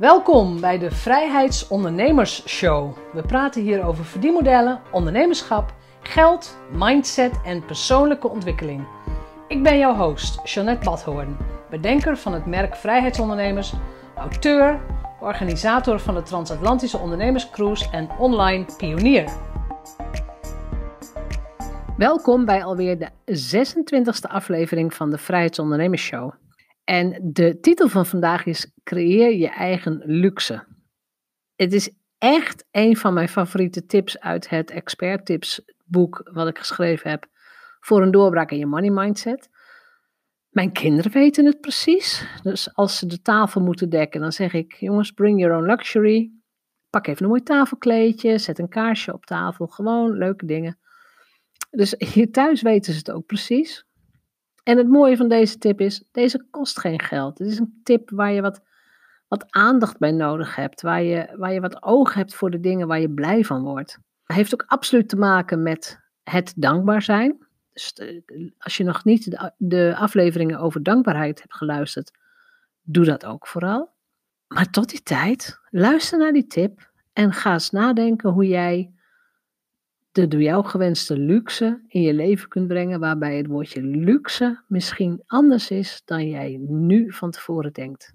Welkom bij de Vrijheidsondernemers Show. We praten hier over verdienmodellen, ondernemerschap, geld, mindset en persoonlijke ontwikkeling. Ik ben jouw host, Jeanette Badhoorn, bedenker van het merk Vrijheidsondernemers, auteur, organisator van de Transatlantische Ondernemerscruise en online pionier. Welkom bij alweer de 26e aflevering van de Vrijheidsondernemers Show. En de titel van vandaag is Creëer je eigen luxe. Het is echt een van mijn favoriete tips uit het Expert Tips boek wat ik geschreven heb voor een doorbraak in je money mindset. Mijn kinderen weten het precies. Dus als ze de tafel moeten dekken, dan zeg ik: jongens, bring your own luxury. Pak even een mooi tafelkleedje, zet een kaarsje op tafel. Gewoon leuke dingen. Dus hier thuis weten ze het ook precies. En het mooie van deze tip is, deze kost geen geld. Het is een tip waar je wat, wat aandacht bij nodig hebt, waar je, waar je wat oog hebt voor de dingen waar je blij van wordt. Het heeft ook absoluut te maken met het dankbaar zijn. Dus als je nog niet de, de afleveringen over dankbaarheid hebt geluisterd, doe dat ook vooral. Maar tot die tijd, luister naar die tip en ga eens nadenken hoe jij de door jou gewenste luxe in je leven kunt brengen, waarbij het woordje luxe misschien anders is dan jij nu van tevoren denkt.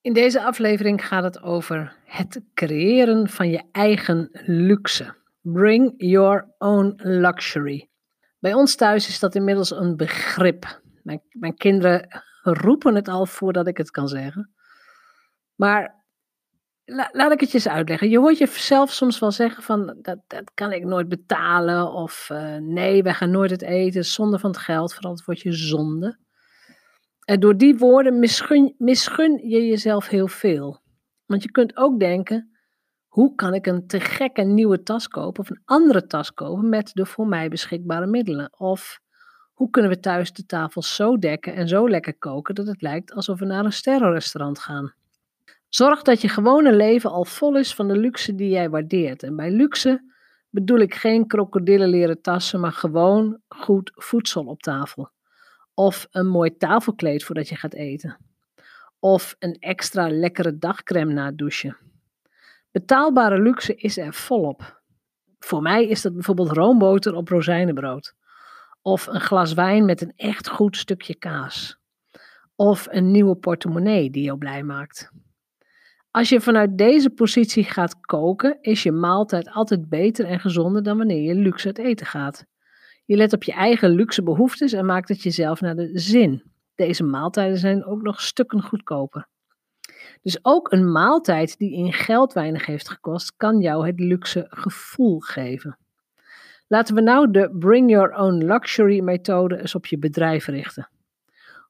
In deze aflevering gaat het over het creëren van je eigen luxe. Bring your own luxury. Bij ons thuis is dat inmiddels een begrip. Mijn, mijn kinderen roepen het al voordat ik het kan zeggen. Maar laat ik het je eens uitleggen. Je hoort jezelf soms wel zeggen van dat, dat kan ik nooit betalen. Of uh, nee, wij gaan nooit het eten. Zonde van het geld. Vooral wordt je zonde. En door die woorden misgun, misgun je jezelf heel veel. Want je kunt ook denken, hoe kan ik een te gekke nieuwe tas kopen of een andere tas kopen met de voor mij beschikbare middelen? Of hoe kunnen we thuis de tafel zo dekken en zo lekker koken dat het lijkt alsof we naar een sterrenrestaurant gaan? Zorg dat je gewone leven al vol is van de luxe die jij waardeert. En bij luxe bedoel ik geen krokodillenleren tassen, maar gewoon goed voedsel op tafel. Of een mooi tafelkleed voordat je gaat eten. Of een extra lekkere dagcreme na het douchen. Betaalbare luxe is er volop. Voor mij is dat bijvoorbeeld roomboter op rozijnenbrood. Of een glas wijn met een echt goed stukje kaas. Of een nieuwe portemonnee die jou blij maakt. Als je vanuit deze positie gaat koken, is je maaltijd altijd beter en gezonder dan wanneer je luxe uit eten gaat. Je let op je eigen luxe behoeftes en maakt het jezelf naar de zin. Deze maaltijden zijn ook nog stukken goedkoper. Dus ook een maaltijd die in geld weinig heeft gekost, kan jou het luxe gevoel geven. Laten we nou de Bring Your Own Luxury methode eens op je bedrijf richten.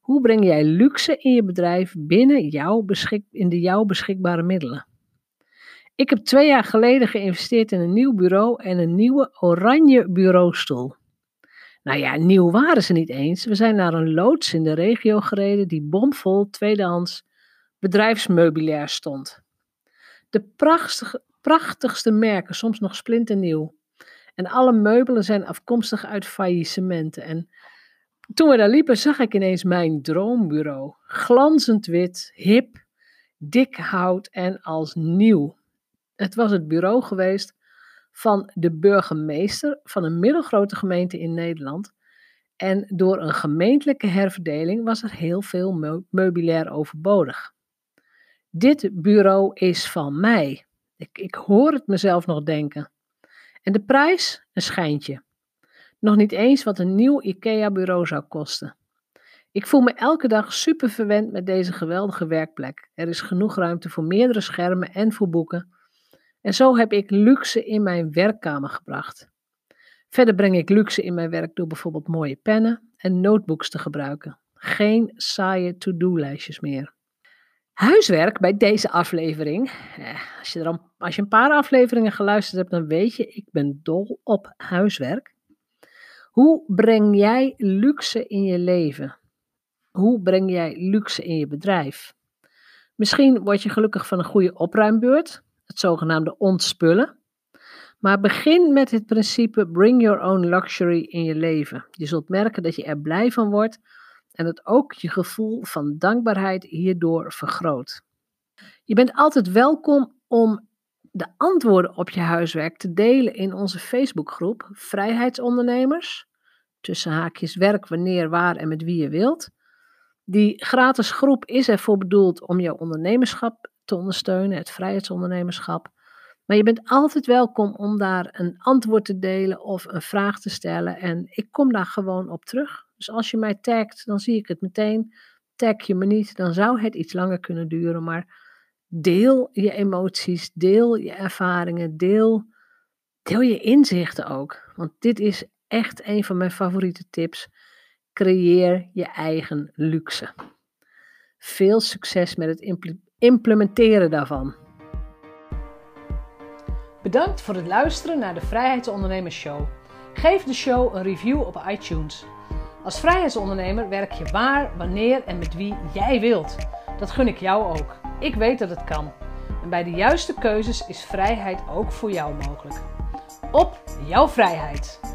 Hoe breng jij luxe in je bedrijf binnen jouw beschik, in de jouw beschikbare middelen? Ik heb twee jaar geleden geïnvesteerd in een nieuw bureau en een nieuwe oranje bureaustoel. Nou ja, nieuw waren ze niet eens. We zijn naar een loods in de regio gereden die bomvol tweedehands bedrijfsmeubilair stond. De prachtigste, prachtigste merken, soms nog splinternieuw. En alle meubelen zijn afkomstig uit faillissementen. En toen we daar liepen, zag ik ineens mijn droombureau. Glanzend wit, hip, dik hout en als nieuw. Het was het bureau geweest van de burgemeester van een middelgrote gemeente in Nederland. En door een gemeentelijke herverdeling was er heel veel meubilair overbodig. Dit bureau is van mij. Ik, ik hoor het mezelf nog denken. En de prijs? Een schijntje. Nog niet eens wat een nieuw IKEA-bureau zou kosten. Ik voel me elke dag super verwend met deze geweldige werkplek. Er is genoeg ruimte voor meerdere schermen en voor boeken. En zo heb ik luxe in mijn werkkamer gebracht. Verder breng ik luxe in mijn werk door bijvoorbeeld mooie pennen en notebooks te gebruiken. Geen saaie to-do-lijstjes meer. Huiswerk bij deze aflevering. Eh, als, je er al, als je een paar afleveringen geluisterd hebt, dan weet je, ik ben dol op huiswerk. Hoe breng jij luxe in je leven? Hoe breng jij luxe in je bedrijf? Misschien word je gelukkig van een goede opruimbeurt, het zogenaamde ontspullen. Maar begin met het principe bring your own luxury in je leven. Je zult merken dat je er blij van wordt en dat ook je gevoel van dankbaarheid hierdoor vergroot. Je bent altijd welkom om de antwoorden op je huiswerk te delen in onze Facebookgroep Vrijheidsondernemers. Tussen haakjes werk wanneer, waar en met wie je wilt. Die gratis groep is ervoor bedoeld om jouw ondernemerschap te ondersteunen, het vrijheidsondernemerschap. Maar je bent altijd welkom om daar een antwoord te delen of een vraag te stellen. En ik kom daar gewoon op terug. Dus als je mij tagt, dan zie ik het meteen. Tag je me niet, dan zou het iets langer kunnen duren. Maar deel je emoties, deel je ervaringen, deel, deel je inzichten ook. Want dit is echt een van mijn favoriete tips. Creëer je eigen luxe. Veel succes met het implementeren daarvan. Bedankt voor het luisteren naar de Vrijheidsondernemers Show. Geef de show een review op iTunes. Als vrijheidsondernemer werk je waar, wanneer en met wie jij wilt. Dat gun ik jou ook. Ik weet dat het kan. En bij de juiste keuzes is vrijheid ook voor jou mogelijk. Op jouw vrijheid!